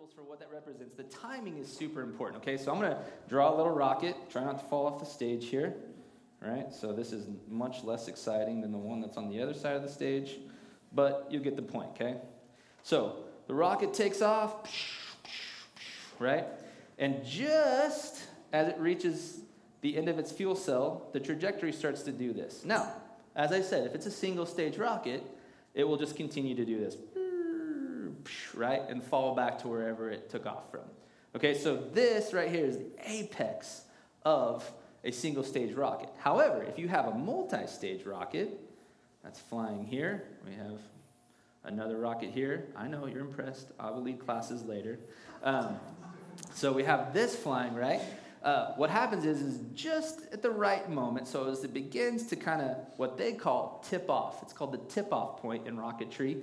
visuals for what that represents. The timing is super important, okay? So I'm going to draw a little rocket. Try not to fall off the stage here, right? So this is much less exciting than the one that's on the other side of the stage, but you get the point, okay? So the rocket takes off, right? And just as it reaches the end of its fuel cell, the trajectory starts to do this. Now, as I said, if it's a single stage rocket, it will just continue to do this, right? And fall back to wherever it took off from. Okay, so this right here is the apex of a single stage rocket. However, if you have a multi stage rocket, that's flying here, we have another rocket here. I know you're impressed. I will lead classes later. Um, so we have this flying, right? Uh, what happens is, is just at the right moment, so as it begins to kind of what they call tip off, it's called the tip off point in rocketry.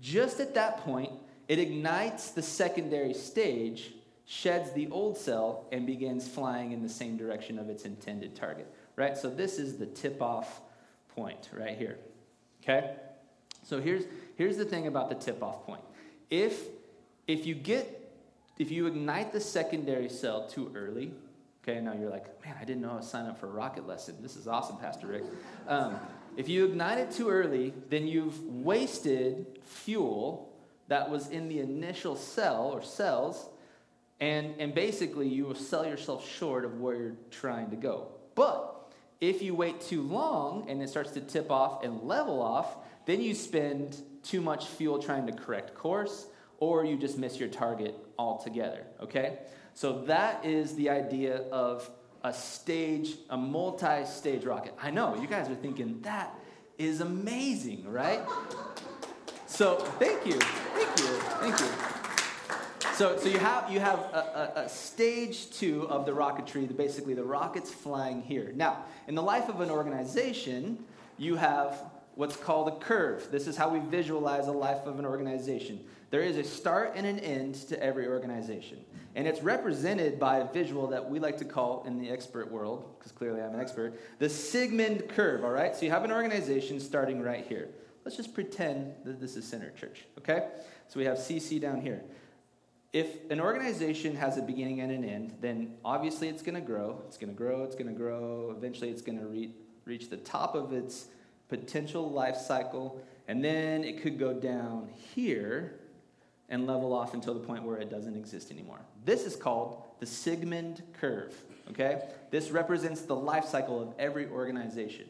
Just at that point, it ignites the secondary stage, sheds the old cell, and begins flying in the same direction of its intended target, right? So this is the tip off point right here, okay? So here's, here's the thing about the tip off point. If, if you get if you ignite the secondary cell too early, Okay, now you're like, man, I didn't know I was signing up for a rocket lesson. This is awesome, Pastor Rick. Um, if you ignite it too early, then you've wasted fuel that was in the initial cell or cells, and, and basically you will sell yourself short of where you're trying to go. But if you wait too long and it starts to tip off and level off, then you spend too much fuel trying to correct course, or you just miss your target altogether, okay? So that is the idea of a stage, a multi stage rocket. I know, you guys are thinking, that is amazing, right? So thank you, thank you, thank you. So, so you have, you have a, a, a stage two of the rocketry, basically the rocket's flying here. Now, in the life of an organization, you have what's called a curve. This is how we visualize the life of an organization. There is a start and an end to every organization. And it's represented by a visual that we like to call, in the expert world, because clearly I'm an expert, the Sigmoid curve, all right? So you have an organization starting right here. Let's just pretend that this is Center Church, okay? So we have CC down here. If an organization has a beginning and an end, then obviously it's going to grow. It's going to grow, it's going to grow. Eventually it's going to re- reach the top of its potential life cycle, and then it could go down here and level off until the point where it doesn't exist anymore. This is called the Sigmoid curve, okay? This represents the life cycle of every organization.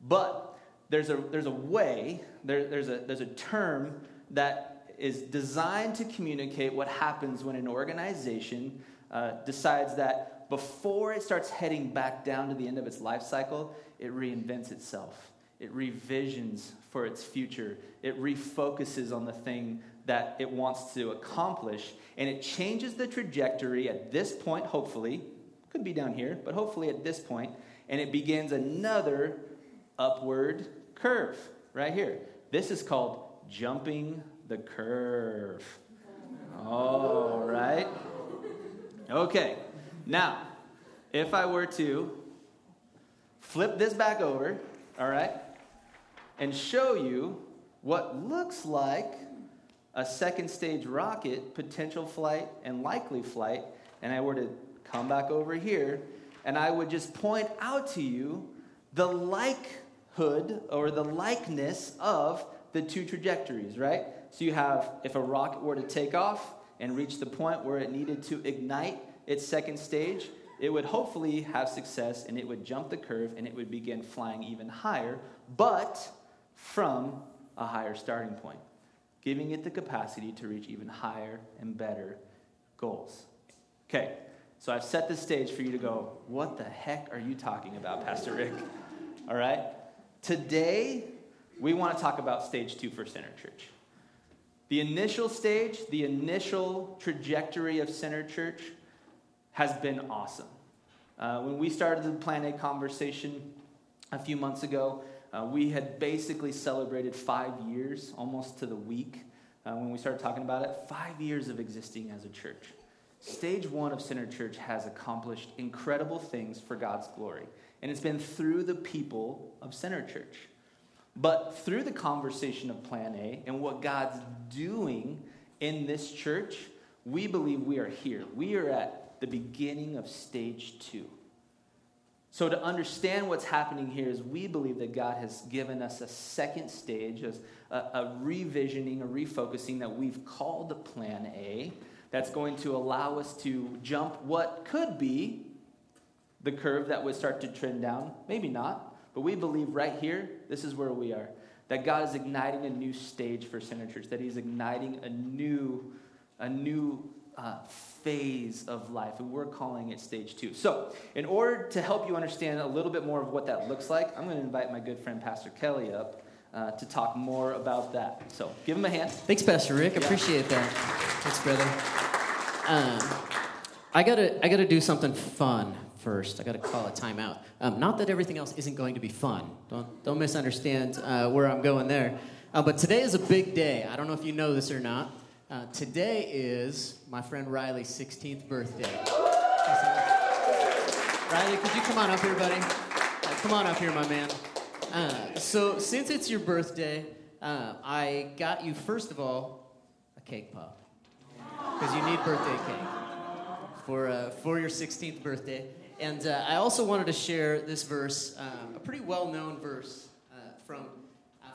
But there's a, there's a way, there, there's, a, there's a term that is designed to communicate what happens when an organization uh, decides that before it starts heading back down to the end of its life cycle, it reinvents itself. It revisions for its future. It refocuses on the thing that it wants to accomplish, and it changes the trajectory at this point, hopefully. Could be down here, but hopefully at this point, and it begins another upward curve right here. This is called jumping the curve. All right. Okay. Now, if I were to flip this back over, all right, and show you what looks like a second stage rocket, potential flight and likely flight, and I were to come back over here, and I would just point out to you the likelihood or the likeness of the two trajectories, right? So you have, if a rocket were to take off and reach the point where it needed to ignite its second stage, it would hopefully have success and it would jump the curve and it would begin flying even higher, but from a higher starting point giving it the capacity to reach even higher and better goals. Okay, so I've set the stage for you to go, what the heck are you talking about, Pastor Rick? All right? Today, we want to talk about stage two for Center Church. The initial stage, the initial trajectory of Center Church has been awesome. Uh, when we started the Plan A conversation a few months ago, uh, we had basically celebrated five years, almost to the week, uh, when we started talking about it. Five years of existing as a church. Stage one of Center Church has accomplished incredible things for God's glory, and it's been through the people of Center Church. But through the conversation of Plan A and what God's doing in this church, we believe we are here. We are at the beginning of stage two. So, to understand what's happening here is we believe that God has given us a second stage, a, a revisioning, a refocusing that we've called Plan A, that's going to allow us to jump what could be the curve that would start to trend down. Maybe not, but we believe right here, this is where we are. That God is igniting a new stage for Center Church, that He's igniting a new, a new uh, phase of life, and we're calling it stage two. So, in order to help you understand a little bit more of what that looks like, I'm going to invite my good friend Pastor Kelly up uh, to talk more about that. So, give him a hand. Thanks, Pastor Rick. Yeah. Appreciate that. Thanks, brother. Um, I gotta, I gotta do something fun first. I gotta call a timeout. Um, not that everything else isn't going to be fun. Don't, don't misunderstand uh, where I'm going there. Uh, but today is a big day. I don't know if you know this or not. Uh, today is my friend Riley's 16th birthday. Riley, could you come on up here, buddy? Uh, come on up here, my man. Uh, so, since it's your birthday, uh, I got you, first of all, a cake pop. Because you need birthday cake for, uh, for your 16th birthday. And uh, I also wanted to share this verse, a pretty well known verse from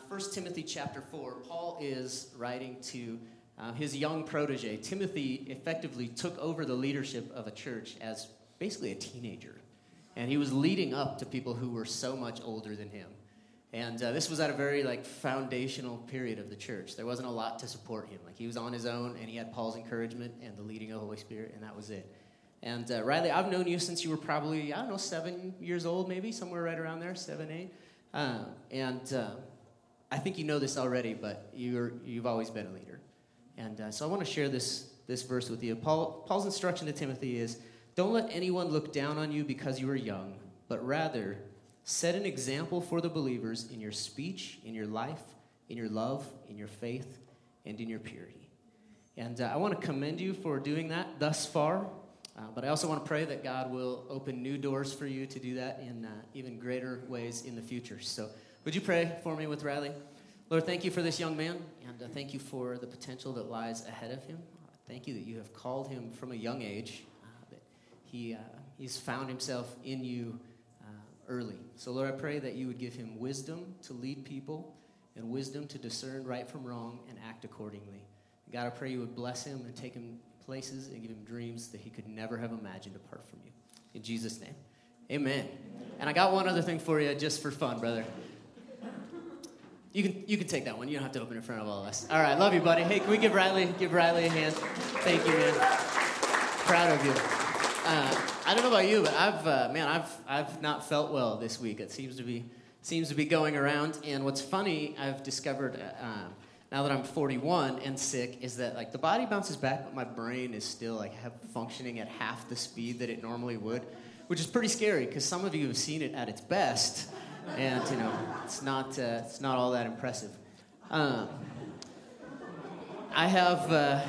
1 Timothy chapter 4. Paul is writing to uh, his young protege, Timothy, effectively took over the leadership of a church as basically a teenager. And he was leading up to people who were so much older than him. And uh, this was at a very like foundational period of the church. There wasn't a lot to support him. Like he was on his own, and he had Paul's encouragement and the leading of the Holy Spirit, and that was it. And uh, Riley, I've known you since you were probably I don't know seven years old, maybe somewhere right around there, seven, eight. Uh, and uh, I think you know this already, but you're you've always been a leader. And uh, so I want to share this, this verse with you. Paul, Paul's instruction to Timothy is Don't let anyone look down on you because you are young, but rather set an example for the believers in your speech, in your life, in your love, in your faith, and in your purity. And uh, I want to commend you for doing that thus far. Uh, but I also want to pray that God will open new doors for you to do that in uh, even greater ways in the future. So, would you pray for me with Riley? Lord, thank you for this young man, and uh, thank you for the potential that lies ahead of him. Thank you that you have called him from a young age, uh, that he, uh, he's found himself in you uh, early. So, Lord, I pray that you would give him wisdom to lead people and wisdom to discern right from wrong and act accordingly. God, I pray you would bless him and take him places and give him dreams that he could never have imagined apart from you. In Jesus' name, amen. And I got one other thing for you just for fun, brother. You can, you can take that one. You don't have to open in front of all of us. All right, love you, buddy. Hey, can we give Riley, give Riley a hand? Thank you, man. Proud of you. Uh, I don't know about you, but I've, uh, man, I've, I've not felt well this week. It seems to be, seems to be going around. And what's funny, I've discovered uh, um, now that I'm 41 and sick, is that like the body bounces back, but my brain is still like have, functioning at half the speed that it normally would, which is pretty scary because some of you have seen it at its best and you know it's not uh, it's not all that impressive. Um, I have uh,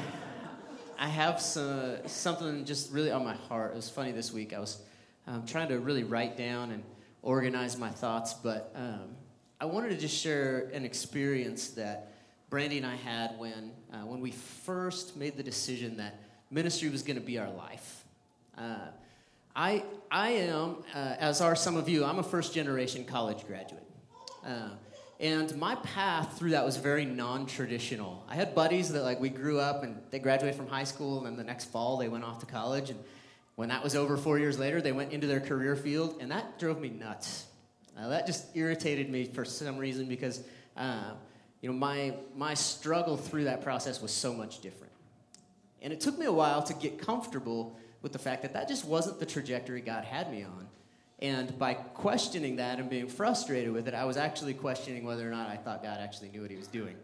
I have some, something just really on my heart. It was funny this week. I was um, trying to really write down and organize my thoughts, but um, I wanted to just share an experience that Brandy and I had when uh, when we first made the decision that ministry was going to be our life. I, I am, uh, as are some of you, I'm a first generation college graduate. Uh, and my path through that was very non traditional. I had buddies that, like, we grew up and they graduated from high school, and then the next fall they went off to college. And when that was over four years later, they went into their career field, and that drove me nuts. Uh, that just irritated me for some reason because, uh, you know, my, my struggle through that process was so much different. And it took me a while to get comfortable with the fact that that just wasn't the trajectory God had me on. And by questioning that and being frustrated with it, I was actually questioning whether or not I thought God actually knew what he was doing.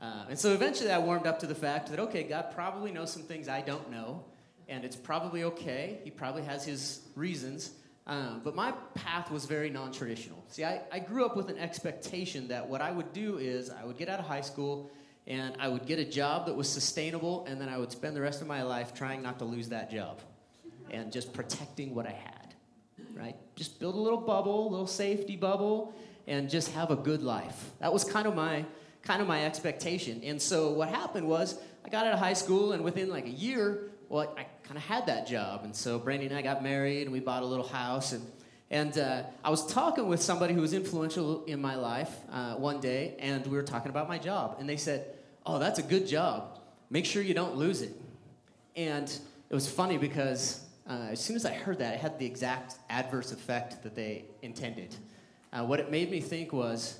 Uh, and so eventually I warmed up to the fact that, okay, God probably knows some things I don't know, and it's probably okay. He probably has his reasons. Um, but my path was very non traditional. See, I, I grew up with an expectation that what I would do is I would get out of high school and I would get a job that was sustainable, and then I would spend the rest of my life trying not to lose that job and just protecting what I had, right? Just build a little bubble, a little safety bubble, and just have a good life. That was kind of my kind of my expectation. And so what happened was I got out of high school, and within like a year, well, I, I kind of had that job. And so Brandy and I got married and we bought a little house. And, and uh, I was talking with somebody who was influential in my life uh, one day, and we were talking about my job. And they said, Oh, that's a good job. Make sure you don't lose it. And it was funny because uh, as soon as I heard that, it had the exact adverse effect that they intended. Uh, what it made me think was,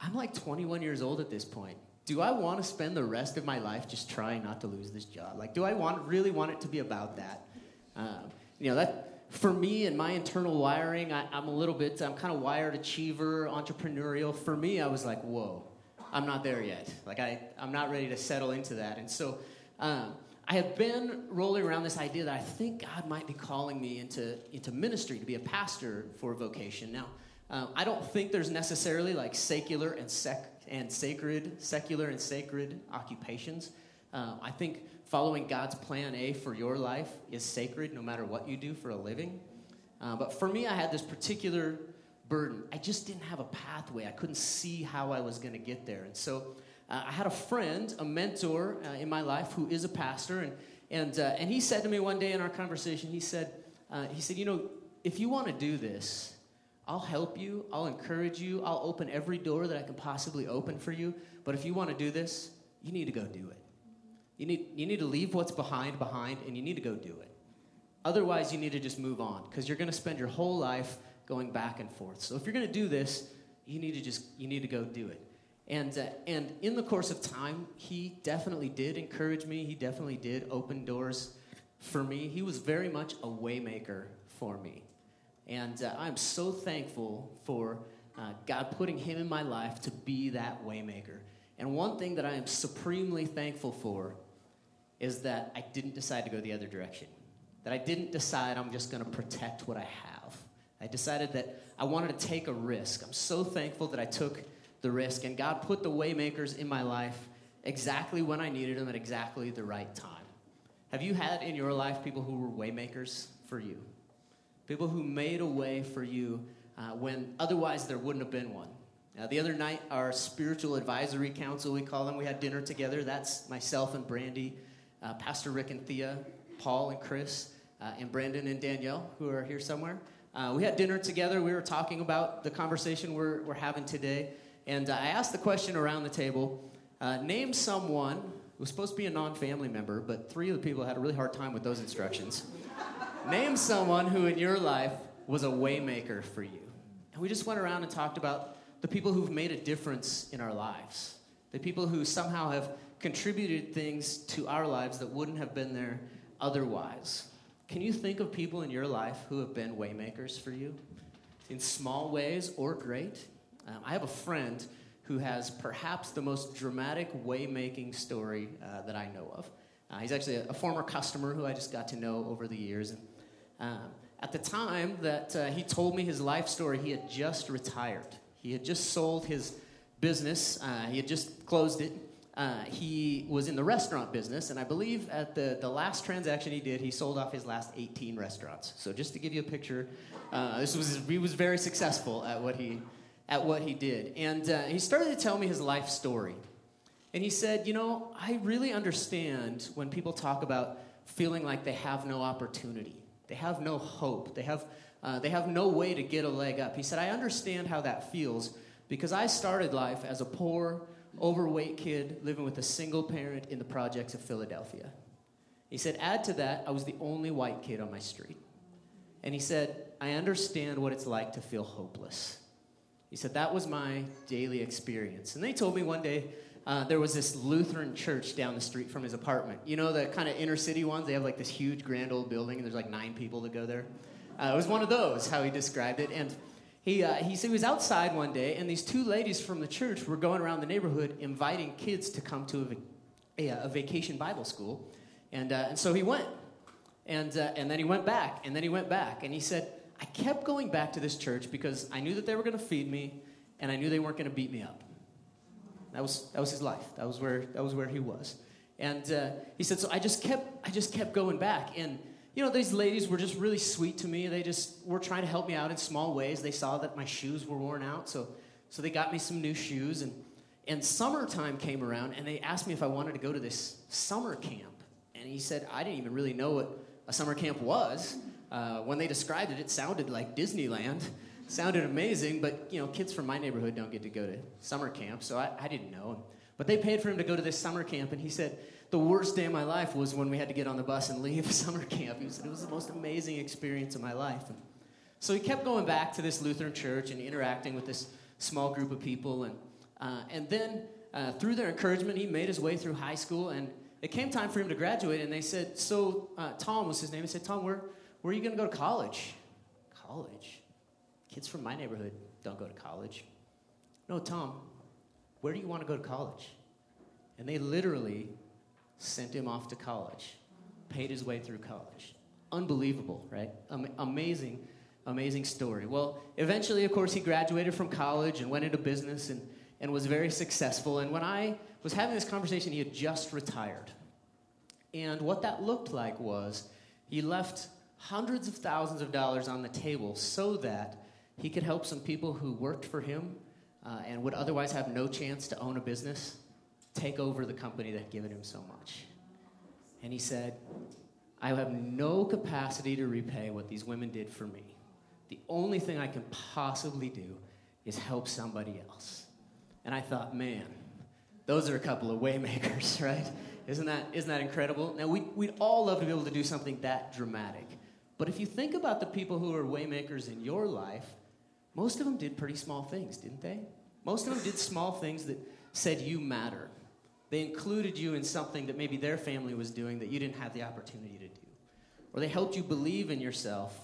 I'm like 21 years old at this point. Do I want to spend the rest of my life just trying not to lose this job? Like, do I want really want it to be about that? Um, you know, that for me and my internal wiring, I, I'm a little bit, I'm kind of wired achiever, entrepreneurial. For me, I was like, whoa, I'm not there yet. Like, I, I'm not ready to settle into that. And so, um, I have been rolling around this idea that I think God might be calling me into, into ministry to be a pastor for a vocation. Now, um, I don't think there's necessarily like secular and sec and sacred, secular and sacred occupations. Um, I think following God's plan A for your life is sacred no matter what you do for a living. Uh, but for me, I had this particular burden. I just didn't have a pathway. I couldn't see how I was going to get there. And so uh, I had a friend, a mentor uh, in my life who is a pastor. And, and, uh, and he said to me one day in our conversation, he said, uh, he said, you know, if you want to do this, I'll help you, I'll encourage you, I'll open every door that I can possibly open for you. But if you want to do this, you need to go do it. You need, you need to leave what's behind behind and you need to go do it. Otherwise, you need to just move on because you're going to spend your whole life going back and forth. So if you're going to do this, you need to just you need to go do it. And uh, and in the course of time, he definitely did encourage me. He definitely did open doors for me. He was very much a waymaker for me. And uh, I'm so thankful for uh, God putting him in my life to be that waymaker. And one thing that I am supremely thankful for is that I didn't decide to go the other direction. That I didn't decide I'm just going to protect what I have. I decided that I wanted to take a risk. I'm so thankful that I took the risk, and God put the waymakers in my life exactly when I needed them at exactly the right time. Have you had in your life people who were waymakers for you? people who made a way for you uh, when otherwise there wouldn't have been one. Uh, the other night, our spiritual advisory council, we call them, we had dinner together. That's myself and Brandy, uh, Pastor Rick and Thea, Paul and Chris, uh, and Brandon and Danielle, who are here somewhere. Uh, we had dinner together. We were talking about the conversation we're, we're having today. And uh, I asked the question around the table name someone who was supposed to be a non family member, but three of the people had a really hard time with those instructions. Name someone who in your life was a waymaker for you. And we just went around and talked about the people who've made a difference in our lives, the people who somehow have contributed things to our lives that wouldn't have been there otherwise. Can you think of people in your life who have been waymakers for you? In small ways or great? Um, I have a friend who has perhaps the most dramatic waymaking story uh, that I know of. Uh, he's actually a, a, former customer who I just got to know over the years. And um, at the time that uh, he told me his life story, he had just retired. He had just sold his business, uh, he had just closed it. Uh, he was in the restaurant business, and I believe at the, the last transaction he did, he sold off his last 18 restaurants. So just to give you a picture, uh, this was he was very successful at what he at what he did, and uh, he started to tell me his life story. And he said, You know, I really understand when people talk about feeling like they have no opportunity, they have no hope, they have, uh, they have no way to get a leg up. He said, I understand how that feels because I started life as a poor, overweight kid living with a single parent in the projects of Philadelphia. He said, Add to that, I was the only white kid on my street. And he said, I understand what it's like to feel hopeless. He said, That was my daily experience. And they told me one day, uh, there was this Lutheran church down the street from his apartment. You know, the kind of inner city ones? They have like this huge, grand old building, and there's like nine people that go there. Uh, it was one of those, how he described it. And he, uh, he said he was outside one day, and these two ladies from the church were going around the neighborhood inviting kids to come to a, a, a vacation Bible school. And, uh, and so he went. And, uh, and then he went back, and then he went back. And he said, I kept going back to this church because I knew that they were going to feed me, and I knew they weren't going to beat me up. That was, that was his life. That was where, that was where he was. And uh, he said, so I just kept, I just kept going back. And, you know, these ladies were just really sweet to me. They just were trying to help me out in small ways. They saw that my shoes were worn out, so, so they got me some new shoes. And, and summertime came around, and they asked me if I wanted to go to this summer camp. And he said, I didn't even really know what a summer camp was. Uh, when they described it, it sounded like Disneyland. sounded amazing, but you know, kids from my neighborhood don't get to go to summer camp, so I, I didn't know. But they paid for him to go to this summer camp, and he said, the worst day of my life was when we had to get on the bus and leave summer camp. He said, it was the most amazing experience of my life. And so he kept going back to this Lutheran church and interacting with this small group of people. And, uh, and then uh, through their encouragement, he made his way through high school. And it came time for him to graduate. And they said, So, uh, Tom was his name. He said, Tom, where, where are you going to go to college? College? Kids from my neighborhood don't go to college. No, Tom, where do you want to go to college? And they literally sent him off to college, paid his way through college. Unbelievable, right? Am- amazing amazing story. Well, eventually, of course, he graduated from college and went into business and, and was very successful. And when I was having this conversation, he had just retired. And what that looked like was he left hundreds of thousands of dollars on the table so that he could help some people who worked for him uh, and would otherwise have no chance to own a business take over the company that had given him so much. And he said, I have no capacity to repay what these women did for me the only thing I can possibly do is help somebody else. And I thought, man, those are a couple of waymakers, right? Isn't that, isn't that incredible? Now, we, we'd all love to be able to do something that dramatic. But if you think about the people who are waymakers in your life, most of them did pretty small things, didn't they? Most of them did small things that said you matter. They included you in something that maybe their family was doing that you didn't have the opportunity to do. Or they helped you believe in yourself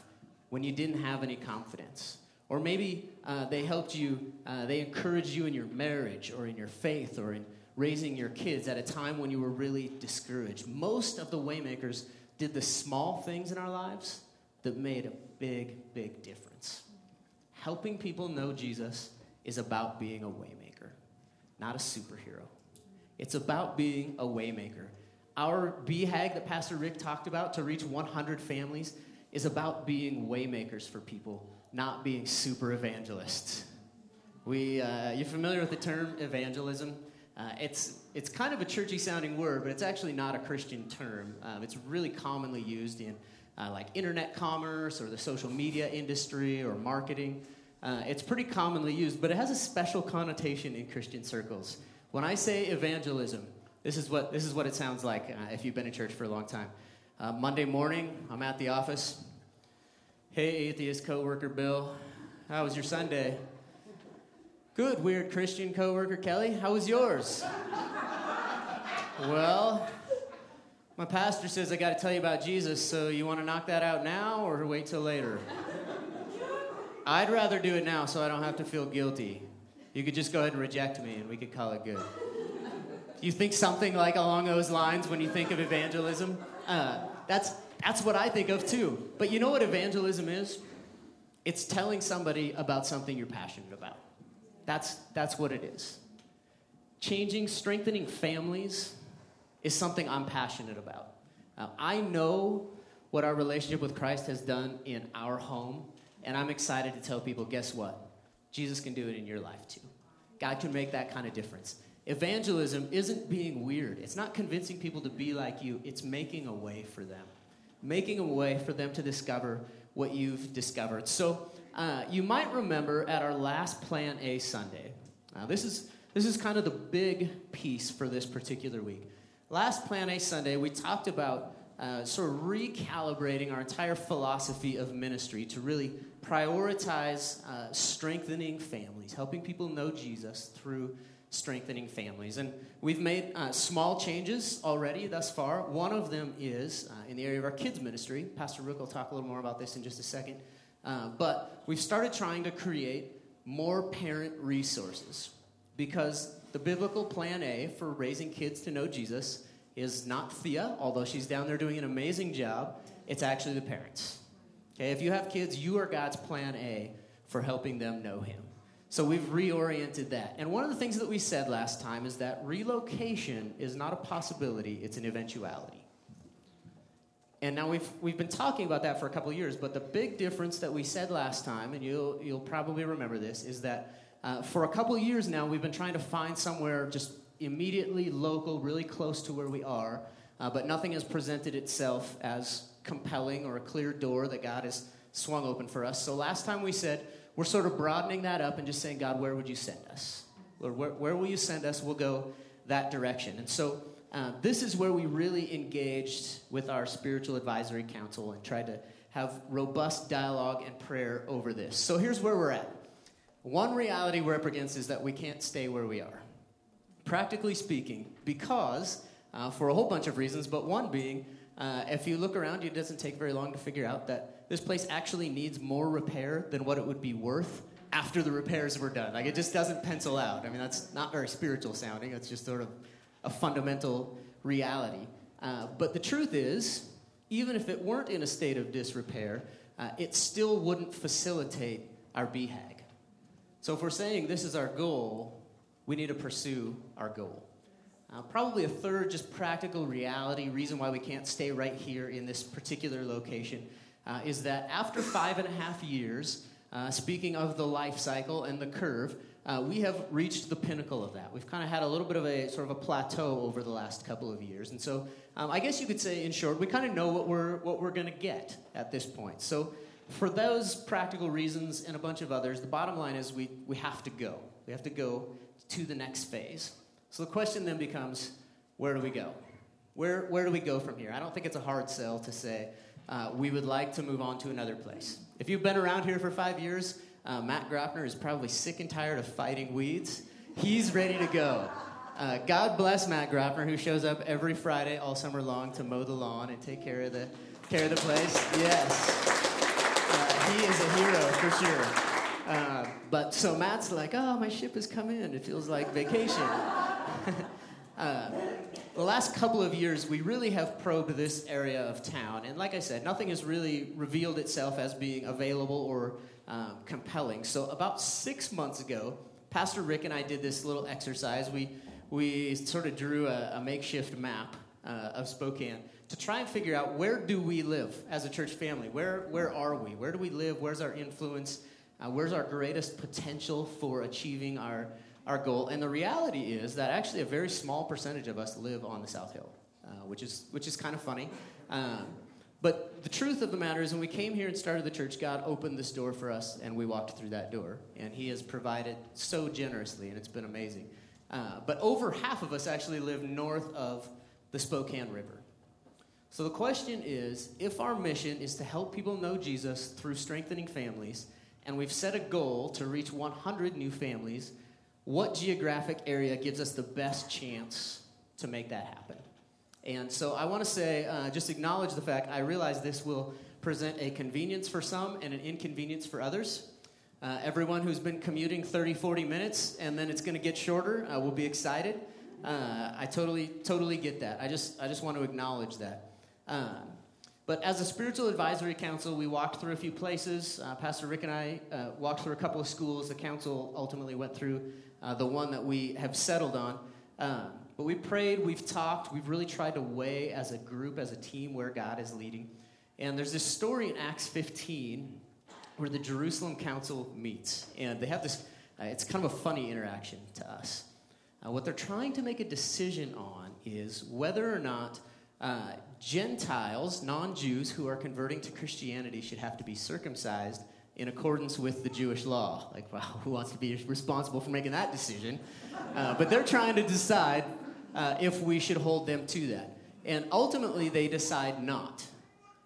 when you didn't have any confidence. Or maybe uh, they helped you, uh, they encouraged you in your marriage or in your faith or in raising your kids at a time when you were really discouraged. Most of the Waymakers did the small things in our lives that made a big, big difference. Helping people know Jesus is about being a Waymaker, not a superhero. It's about being a Waymaker. Our BHAG that Pastor Rick talked about to reach 100 families is about being waymakers for people, not being super evangelists. We, uh, you're familiar with the term evangelism? Uh, it's, it's kind of a churchy sounding word, but it's actually not a Christian term. Um, it's really commonly used in uh, like internet commerce or the social media industry or marketing. Uh, it's pretty commonly used, but it has a special connotation in Christian circles. When I say evangelism, this is what, this is what it sounds like uh, if you've been in church for a long time. Uh, Monday morning, I'm at the office. Hey, atheist coworker Bill, how was your Sunday? Good, weird Christian coworker Kelly, how was yours? well, my pastor says I got to tell you about Jesus, so you want to knock that out now or wait till later? I'd rather do it now so I don't have to feel guilty. You could just go ahead and reject me and we could call it good. You think something like along those lines when you think of evangelism? Uh, that's, that's what I think of too. But you know what evangelism is? It's telling somebody about something you're passionate about. That's, that's what it is. Changing, strengthening families is something I'm passionate about. Uh, I know what our relationship with Christ has done in our home, and I'm excited to tell people guess what? Jesus can do it in your life too. God can make that kind of difference. Evangelism isn't being weird. It's not convincing people to be like you. It's making a way for them, making a way for them to discover what you've discovered. So uh, you might remember at our last Plan A Sunday. Now this is this is kind of the big piece for this particular week. Last Plan A Sunday, we talked about uh, sort of recalibrating our entire philosophy of ministry to really prioritize uh, strengthening families, helping people know Jesus through strengthening families. And we've made uh, small changes already thus far. One of them is uh, in the area of our kids' ministry. Pastor Rook will talk a little more about this in just a second. Uh, but we've started trying to create more parent resources because the biblical plan A for raising kids to know Jesus is not Thea, although she's down there doing an amazing job. It's actually the parents. Okay, if you have kids, you are God's plan A for helping them know Him. So we've reoriented that. And one of the things that we said last time is that relocation is not a possibility, it's an eventuality. And now we've, we've been talking about that for a couple years, but the big difference that we said last time, and you'll, you'll probably remember this, is that uh, for a couple years now, we've been trying to find somewhere just immediately local, really close to where we are, uh, but nothing has presented itself as compelling or a clear door that God has swung open for us. So last time we said, we're sort of broadening that up and just saying, God, where would you send us? Lord, where, where will you send us? We'll go that direction. And so uh, this is where we really engaged with our spiritual advisory council and tried to have robust dialogue and prayer over this. So here's where we're at. One reality we're up against is that we can't stay where we are. Practically speaking, because, uh, for a whole bunch of reasons, but one being, uh, if you look around you, it doesn't take very long to figure out that this place actually needs more repair than what it would be worth after the repairs were done. Like, it just doesn't pencil out. I mean, that's not very spiritual sounding, it's just sort of a fundamental reality. Uh, but the truth is, even if it weren't in a state of disrepair, uh, it still wouldn't facilitate our BHAG. So if we're saying this is our goal, we need to pursue our goal. Uh, probably a third, just practical reality, reason why we can't stay right here in this particular location, uh, is that after five and a half years, uh, speaking of the life cycle and the curve, uh, we have reached the pinnacle of that. We've kind of had a little bit of a sort of a plateau over the last couple of years, and so um, I guess you could say, in short, we kind of know what we're what we're going to get at this point. So, for those practical reasons and a bunch of others, the bottom line is we we have to go. We have to go to the next phase. So the question then becomes, where do we go? Where where do we go from here? I don't think it's a hard sell to say uh, we would like to move on to another place. If you've been around here for five years, uh, Matt Grapner is probably sick and tired of fighting weeds. He's ready to go. Uh, God bless Matt Grapner, who shows up every Friday all summer long to mow the lawn and take care of the care of the place. Yes, uh, he is a hero for sure. Uh, but so Matt's like, oh, my ship has come in. It feels like vacation. Uh, the last couple of years, we really have probed this area of town. And like I said, nothing has really revealed itself as being available or um, compelling. So about six months ago, Pastor Rick and I did this little exercise. We, we sort of drew a, a makeshift map uh, of Spokane to try and figure out where do we live as a church family? Where, where are we? Where do we live? Where's our influence? Uh, where's our greatest potential for achieving our, our goal? And the reality is that actually a very small percentage of us live on the South Hill, uh, which, is, which is kind of funny. Um, but the truth of the matter is, when we came here and started the church, God opened this door for us, and we walked through that door. And He has provided so generously, and it's been amazing. Uh, but over half of us actually live north of the Spokane River. So the question is if our mission is to help people know Jesus through strengthening families, and we've set a goal to reach 100 new families, what geographic area gives us the best chance to make that happen? And so I want to say, uh, just acknowledge the fact I realize this will present a convenience for some and an inconvenience for others. Uh, everyone who's been commuting 30, 40 minutes and then it's going to get shorter uh, will be excited. Uh, I totally, totally get that. I just, I just want to acknowledge that. Um, but as a spiritual advisory council, we walked through a few places. Uh, Pastor Rick and I uh, walked through a couple of schools. The council ultimately went through the one that we have settled on. Um, but we prayed, we've talked, we've really tried to weigh as a group, as a team, where God is leading. And there's this story in Acts 15 where the Jerusalem Council meets. And they have this, uh, it's kind of a funny interaction to us. Uh, what they're trying to make a decision on is whether or not uh, Gentiles, non Jews who are converting to Christianity, should have to be circumcised in accordance with the Jewish law. Like, wow, who wants to be responsible for making that decision? Uh, but they're trying to decide uh, if we should hold them to that. And ultimately, they decide not.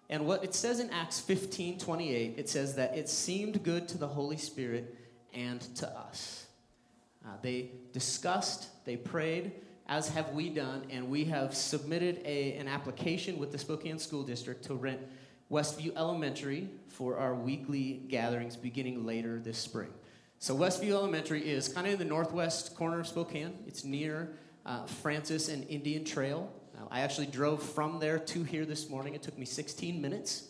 And what it says in Acts 15 28, it says that it seemed good to the Holy Spirit and to us. Uh, they discussed, they prayed, as have we done, and we have submitted a, an application with the Spokane School District to rent Westview Elementary for our weekly gatherings beginning later this spring. So, Westview Elementary is kind of in the northwest corner of Spokane. It's near uh, Francis and Indian Trail. Uh, I actually drove from there to here this morning. It took me 16 minutes,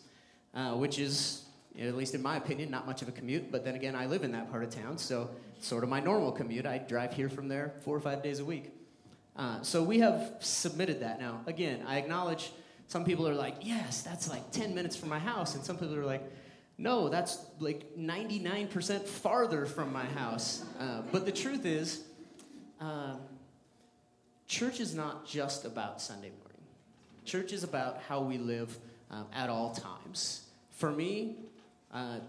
uh, which is, at least in my opinion, not much of a commute. But then again, I live in that part of town, so sort of my normal commute. I drive here from there four or five days a week. Uh, so we have submitted that. Now, again, I acknowledge some people are like, yes, that's like 10 minutes from my house. And some people are like, no, that's like 99% farther from my house. Uh, but the truth is, uh, church is not just about Sunday morning. church is about how we live um, at all times. For me, uh,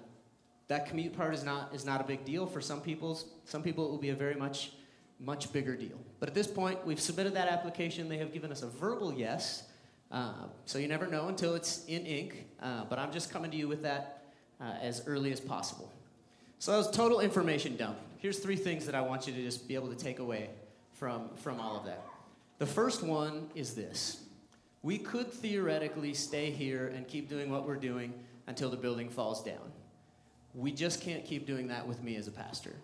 that commute part is not is not a big deal. For some people, some people it will be a very much much bigger deal. But at this point, we've submitted that application. They have given us a verbal yes. Uh, so you never know until it's in ink. Uh, but I'm just coming to you with that uh, as early as possible. So that was total information dump. Here's three things that I want you to just be able to take away from, from all of that. The first one is this we could theoretically stay here and keep doing what we're doing until the building falls down. We just can't keep doing that with me as a pastor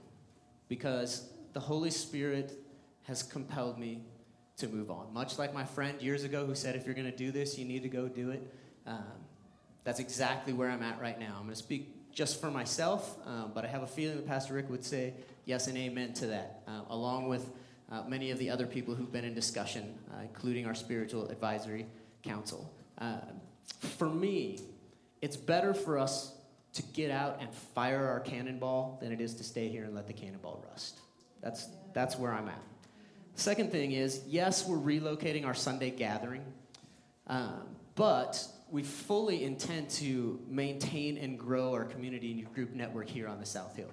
because the Holy Spirit has compelled me to move on. Much like my friend years ago who said, if you're going to do this, you need to go do it. Um, that's exactly where I'm at right now. I'm going to speak just for myself, um, but I have a feeling that Pastor Rick would say yes and amen to that, uh, along with uh, many of the other people who've been in discussion, uh, including our spiritual advisory council. Uh, for me, it's better for us to get out and fire our cannonball than it is to stay here and let the cannonball rust. That's, that's where I'm at. Second thing is, yes, we're relocating our Sunday gathering, um, but we fully intend to maintain and grow our community and group network here on the South Hill.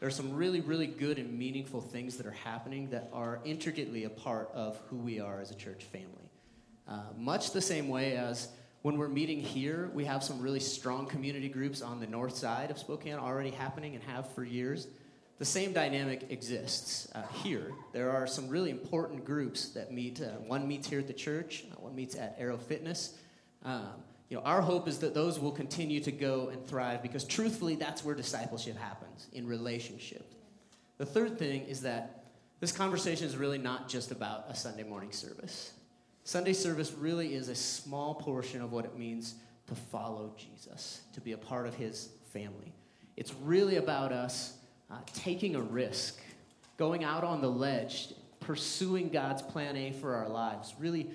There are some really, really good and meaningful things that are happening that are intricately a part of who we are as a church family. Uh, much the same way as when we're meeting here, we have some really strong community groups on the north side of Spokane already happening and have for years the same dynamic exists uh, here. There are some really important groups that meet. Uh, one meets here at the church, uh, one meets at Arrow Fitness. Um, you know, our hope is that those will continue to go and thrive because, truthfully, that's where discipleship happens in relationship. The third thing is that this conversation is really not just about a Sunday morning service. Sunday service really is a small portion of what it means to follow Jesus, to be a part of his family. It's really about us uh, taking a risk, going out on the ledge, pursuing God's plan A for our lives, really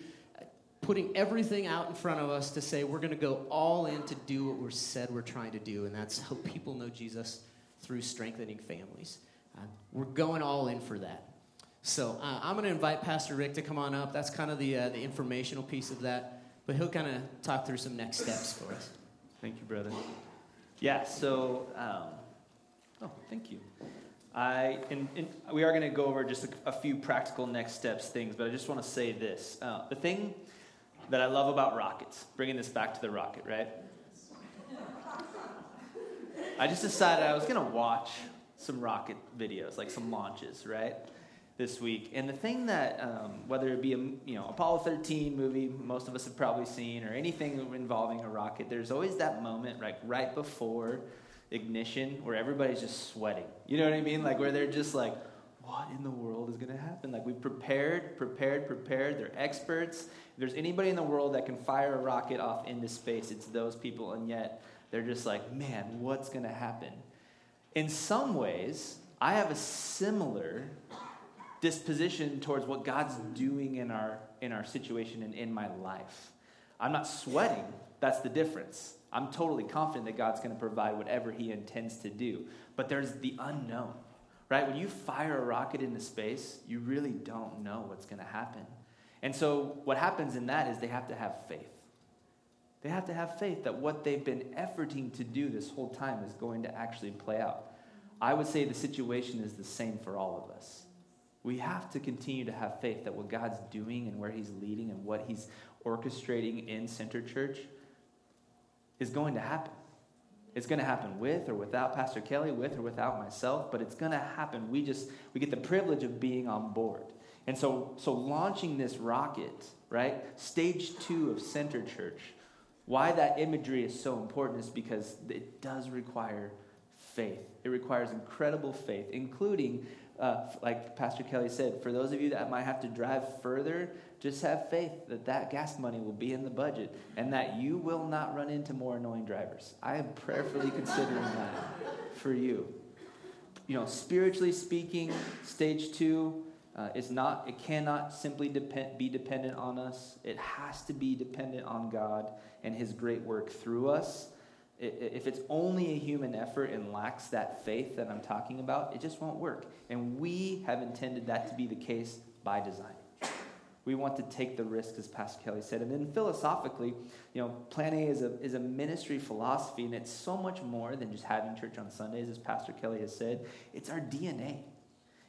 putting everything out in front of us to say we're going to go all in to do what we're said we're trying to do, and that's help people know Jesus through strengthening families. Uh, we're going all in for that. So uh, I'm going to invite Pastor Rick to come on up. That's kind of the, uh, the informational piece of that, but he'll kind of talk through some next steps for us. Thank you, brother. Yeah, so um, Oh, thank you. I, and, and we are going to go over just a, a, few practical next steps things, but I just want to say this. Uh, the thing that I love about rockets, bringing this back to the rocket, right? I just decided I was going to watch some rocket videos, like some launches, right? This week. And the thing that, um, whether it be a you know Apollo 13 movie, most of us have probably seen, or anything involving a rocket, there's always that moment, like right before ignition where everybody's just sweating. You know what I mean? Like where they're just like, what in the world is going to happen? Like we've prepared, prepared, prepared. They're experts. If there's anybody in the world that can fire a rocket off into space, it's those people. And yet they're just like, man, what's going to happen? In some ways, I have a similar disposition towards what God's doing in our in our situation and in my life. I'm not sweating. That's the difference. I'm totally confident that God's going to provide whatever He intends to do. But there's the unknown, right? When you fire a rocket into space, you really don't know what's going to happen. And so, what happens in that is they have to have faith. They have to have faith that what they've been efforting to do this whole time is going to actually play out. I would say the situation is the same for all of us. We have to continue to have faith that what God's doing and where He's leading and what He's orchestrating in Center Church is going to happen. It's going to happen with or without Pastor Kelly, with or without myself, but it's going to happen. We just we get the privilege of being on board. And so so launching this rocket, right? Stage 2 of Center Church. Why that imagery is so important is because it does require faith. It requires incredible faith, including uh, like Pastor Kelly said, for those of you that might have to drive further just have faith that that gas money will be in the budget and that you will not run into more annoying drivers. I am prayerfully considering that for you. You know, spiritually speaking, stage two uh, is not, it cannot simply depend, be dependent on us. It has to be dependent on God and His great work through us. If it's only a human effort and lacks that faith that I'm talking about, it just won't work. And we have intended that to be the case by design. We want to take the risk, as Pastor Kelly said. And then philosophically, you know, Plan A is a, is a ministry philosophy, and it's so much more than just having church on Sundays, as Pastor Kelly has said. It's our DNA.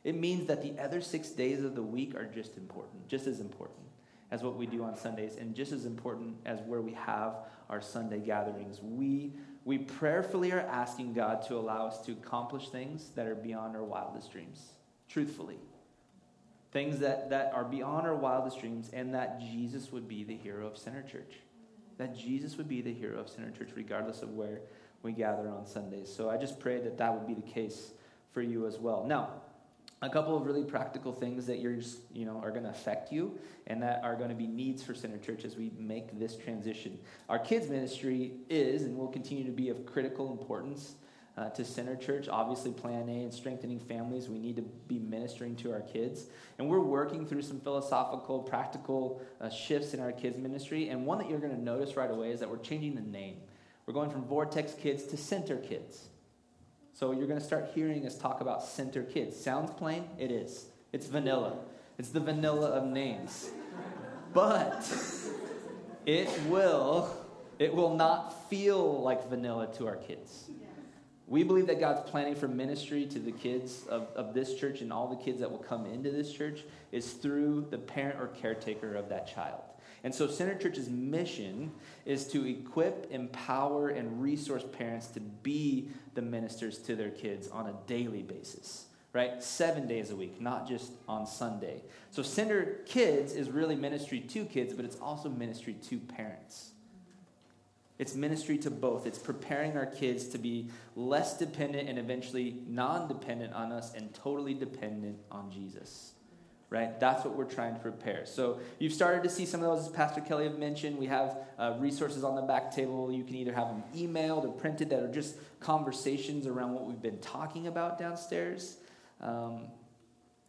It means that the other six days of the week are just important, just as important as what we do on Sundays, and just as important as where we have our Sunday gatherings. We, we prayerfully are asking God to allow us to accomplish things that are beyond our wildest dreams, truthfully things that, that are beyond our wildest dreams, and that Jesus would be the hero of Center Church. That Jesus would be the hero of Center Church, regardless of where we gather on Sundays. So I just pray that that would be the case for you as well. Now, a couple of really practical things that you're you know are going to affect you and that are going to be needs for center church as we make this transition our kids ministry is and will continue to be of critical importance uh, to Center Church. Obviously, Plan A and strengthening families, we need to be ministering to our kids. And we're working through some philosophical, practical uh, shifts in our kids' ministry. And one that you're going to notice right away is that we're changing the name. We're going from Vortex Kids to Center Kids. So you're going to start hearing us talk about Center Kids. Sounds plain? It is. It's vanilla. It's the vanilla of names. But it will it will not feel like vanilla to our kids. We believe that God's planning for ministry to the kids of, of this church and all the kids that will come into this church is through the parent or caretaker of that child. And so, Center Church's mission is to equip, empower, and resource parents to be the ministers to their kids on a daily basis, right? Seven days a week, not just on Sunday. So, Center Kids is really ministry to kids, but it's also ministry to parents. It's ministry to both. It's preparing our kids to be less dependent and eventually non dependent on us and totally dependent on Jesus. Right? That's what we're trying to prepare. So you've started to see some of those, as Pastor Kelly mentioned. We have uh, resources on the back table. You can either have them emailed or printed that are just conversations around what we've been talking about downstairs. Um,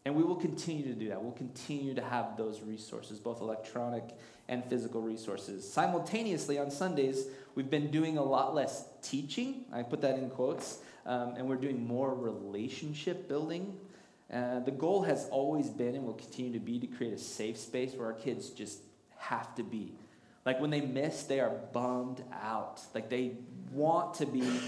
and we will continue to do that. We'll continue to have those resources, both electronic and physical resources. Simultaneously, on Sundays, we've been doing a lot less teaching. I put that in quotes. Um, and we're doing more relationship building. Uh, the goal has always been and will continue to be to create a safe space where our kids just have to be. Like when they miss, they are bummed out. Like they want to be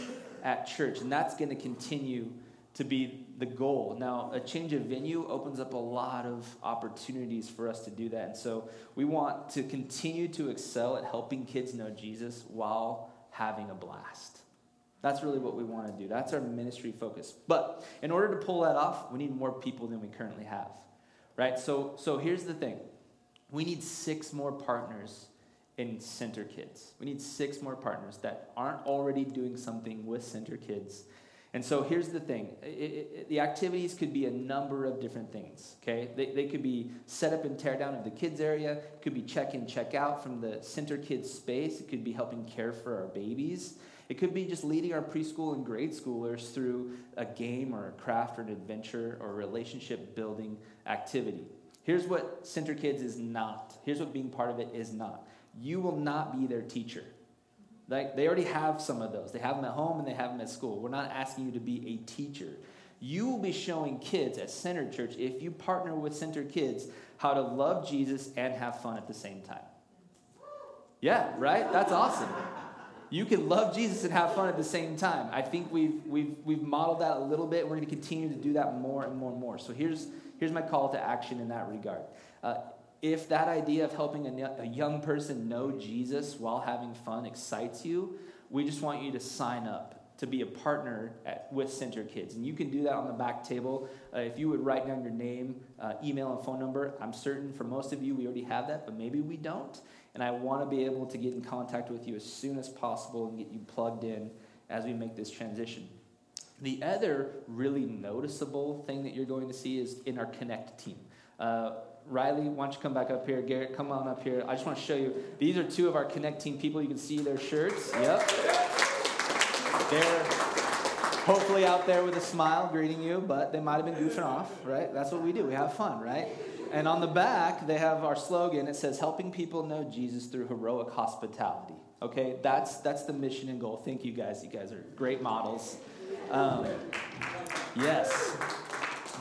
at church. And that's going to continue to be the goal. Now, a change of venue opens up a lot of opportunities for us to do that. And so we want to continue to excel at helping kids know Jesus while having a blast. That's really what we want to do. That's our ministry focus. But in order to pull that off, we need more people than we currently have. Right? So so here's the thing. We need six more partners in Center Kids. We need six more partners that aren't already doing something with Center Kids and so here's the thing it, it, the activities could be a number of different things, okay? They, they could be set up and tear down of the kids' area, it could be check in, check out from the center kids space, it could be helping care for our babies. It could be just leading our preschool and grade schoolers through a game or a craft or an adventure or a relationship building activity. Here's what Center Kids is not. Here's what being part of it is not. You will not be their teacher. Like they already have some of those. They have them at home and they have them at school. We're not asking you to be a teacher. You will be showing kids at Center Church, if you partner with Center Kids, how to love Jesus and have fun at the same time. Yeah, right? That's awesome. You can love Jesus and have fun at the same time. I think we've, we've, we've modeled that a little bit. We're going to continue to do that more and more and more. So here's, here's my call to action in that regard. Uh, if that idea of helping a, young person know Jesus while having fun excites you, we just want you to sign up to be a partner at, with Center Kids. And you can do that on the back table. Uh, if you would write down your name, uh, email, and phone number, I'm certain for most of you we already have that, but maybe we don't. And I want to be able to get in contact with you as soon as possible and get you plugged in as we make this transition. The other really noticeable thing that you're going to see is in our Connect team. Uh, Riley, why don't you come back up here? Garrett, come on up here. I just want to show you. These are two of our connecting people. You can see their shirts. Yep. They're hopefully out there with a smile greeting you, but they might have been goofing off, right? That's what we do. We have fun, right? And on the back, they have our slogan. It says, helping people know Jesus through heroic hospitality. Okay, that's, that's the mission and goal. Thank you guys. You guys are great models. Um, yes.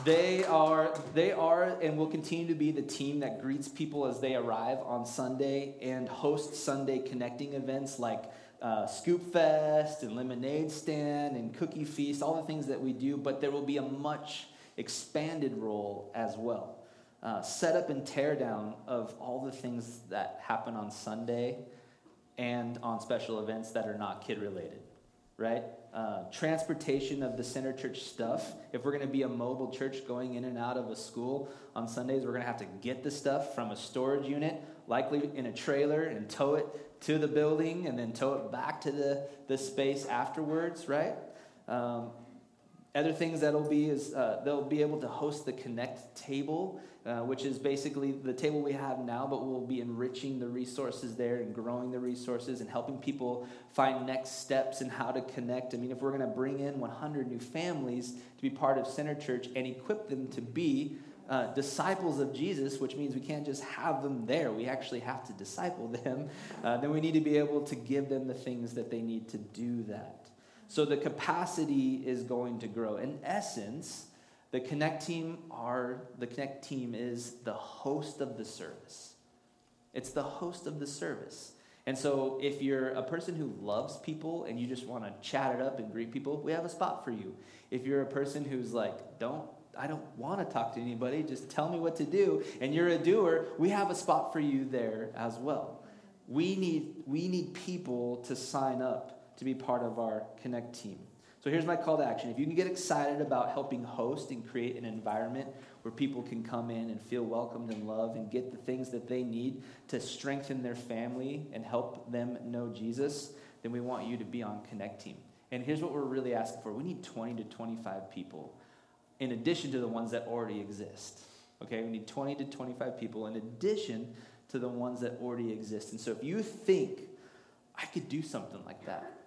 They are, they are and will continue to be the team that greets people as they arrive on Sunday and hosts Sunday connecting events like uh, Scoop Fest and Lemonade Stand and Cookie Feast, all the things that we do, but there will be a much expanded role as well. Uh, set up and tear down of all the things that happen on Sunday and on special events that are not kid related, right? Uh, transportation of the center church stuff. If we're going to be a mobile church going in and out of a school on Sundays, we're going to have to get the stuff from a storage unit, likely in a trailer, and tow it to the building and then tow it back to the, the space afterwards, right? Um, other things that'll be is uh, they'll be able to host the Connect table, uh, which is basically the table we have now, but we'll be enriching the resources there and growing the resources and helping people find next steps and how to connect. I mean, if we're going to bring in 100 new families to be part of Center Church and equip them to be uh, disciples of Jesus, which means we can't just have them there. We actually have to disciple them. Uh, then we need to be able to give them the things that they need to do that. So the capacity is going to grow. In essence, the Connect team are the Connect team is the host of the service. It's the host of the service. And so if you're a person who loves people and you just want to chat it up and greet people, we have a spot for you. If you're a person who's like, don't I don't want to talk to anybody, just tell me what to do, and you're a doer, we have a spot for you there as well. We need we need people to sign up to be part of our Connect team. So here's my call to action. If you can get excited about helping host and create an environment where people can come in and feel welcomed and loved and get the things that they need to strengthen their family and help them know Jesus, then we want you to be on Connect team. And here's what we're really asking for. We need 20 to 25 people in addition to the ones that already exist. Okay, we need 20 to 25 people in addition to the ones that already exist. And so if you think I could do something like that,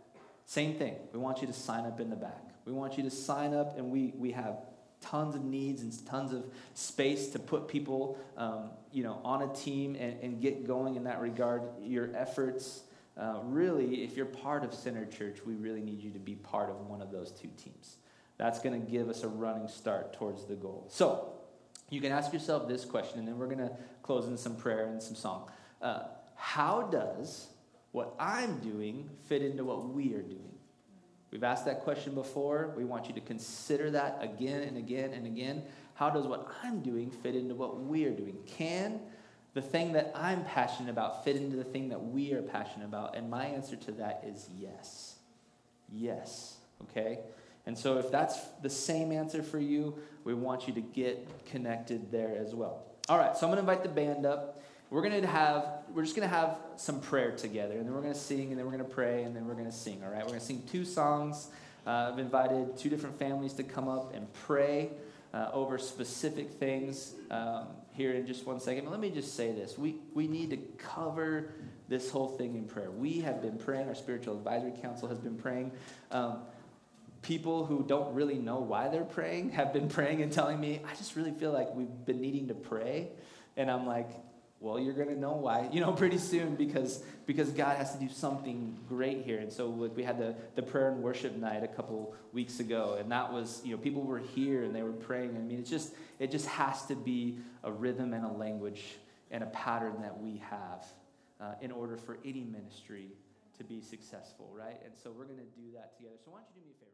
same thing. We want you to sign up in the back. We want you to sign up, and we, we have tons of needs and tons of space to put people um, you know, on a team and, and get going in that regard. Your efforts, uh, really, if you're part of Center Church, we really need you to be part of one of those two teams. That's going to give us a running start towards the goal. So, you can ask yourself this question, and then we're going to close in some prayer and some song. Uh, how does what I'm doing fit into what we are doing? We've asked that question before. We want you to consider that again and again and again. How does what I'm doing fit into what we are doing? Can the thing that I'm passionate about fit into the thing that we are passionate about? And my answer to that is yes. Yes. Okay? And so if that's the same answer for you, we want you to get connected there as well. All right, so I'm going to invite the band up we're going to have we're just going to have some prayer together and then we're going to sing and then we're going to pray and then we're going to sing all right? We're going to sing two songs. Uh, i've invited two different families to come up and pray uh, over specific things. Um, here in just one second but let me just say this. We, we need to cover this whole thing in prayer. We have been praying our spiritual advisory council has been praying. Um, people who don't really know why they're praying have been praying and telling me i just really feel like we've been needing to pray. And i'm like well, you're going to know why, you know, pretty soon because, because God has to do something great here. And so like, we had the, the prayer and worship night a couple weeks ago, and that was, you know, people were here and they were praying. I mean, it's just, it just has to be a rhythm and a language and a pattern that we have uh, in order for any ministry to be successful, right? And so we're going to do that together. So why don't you do me a favor?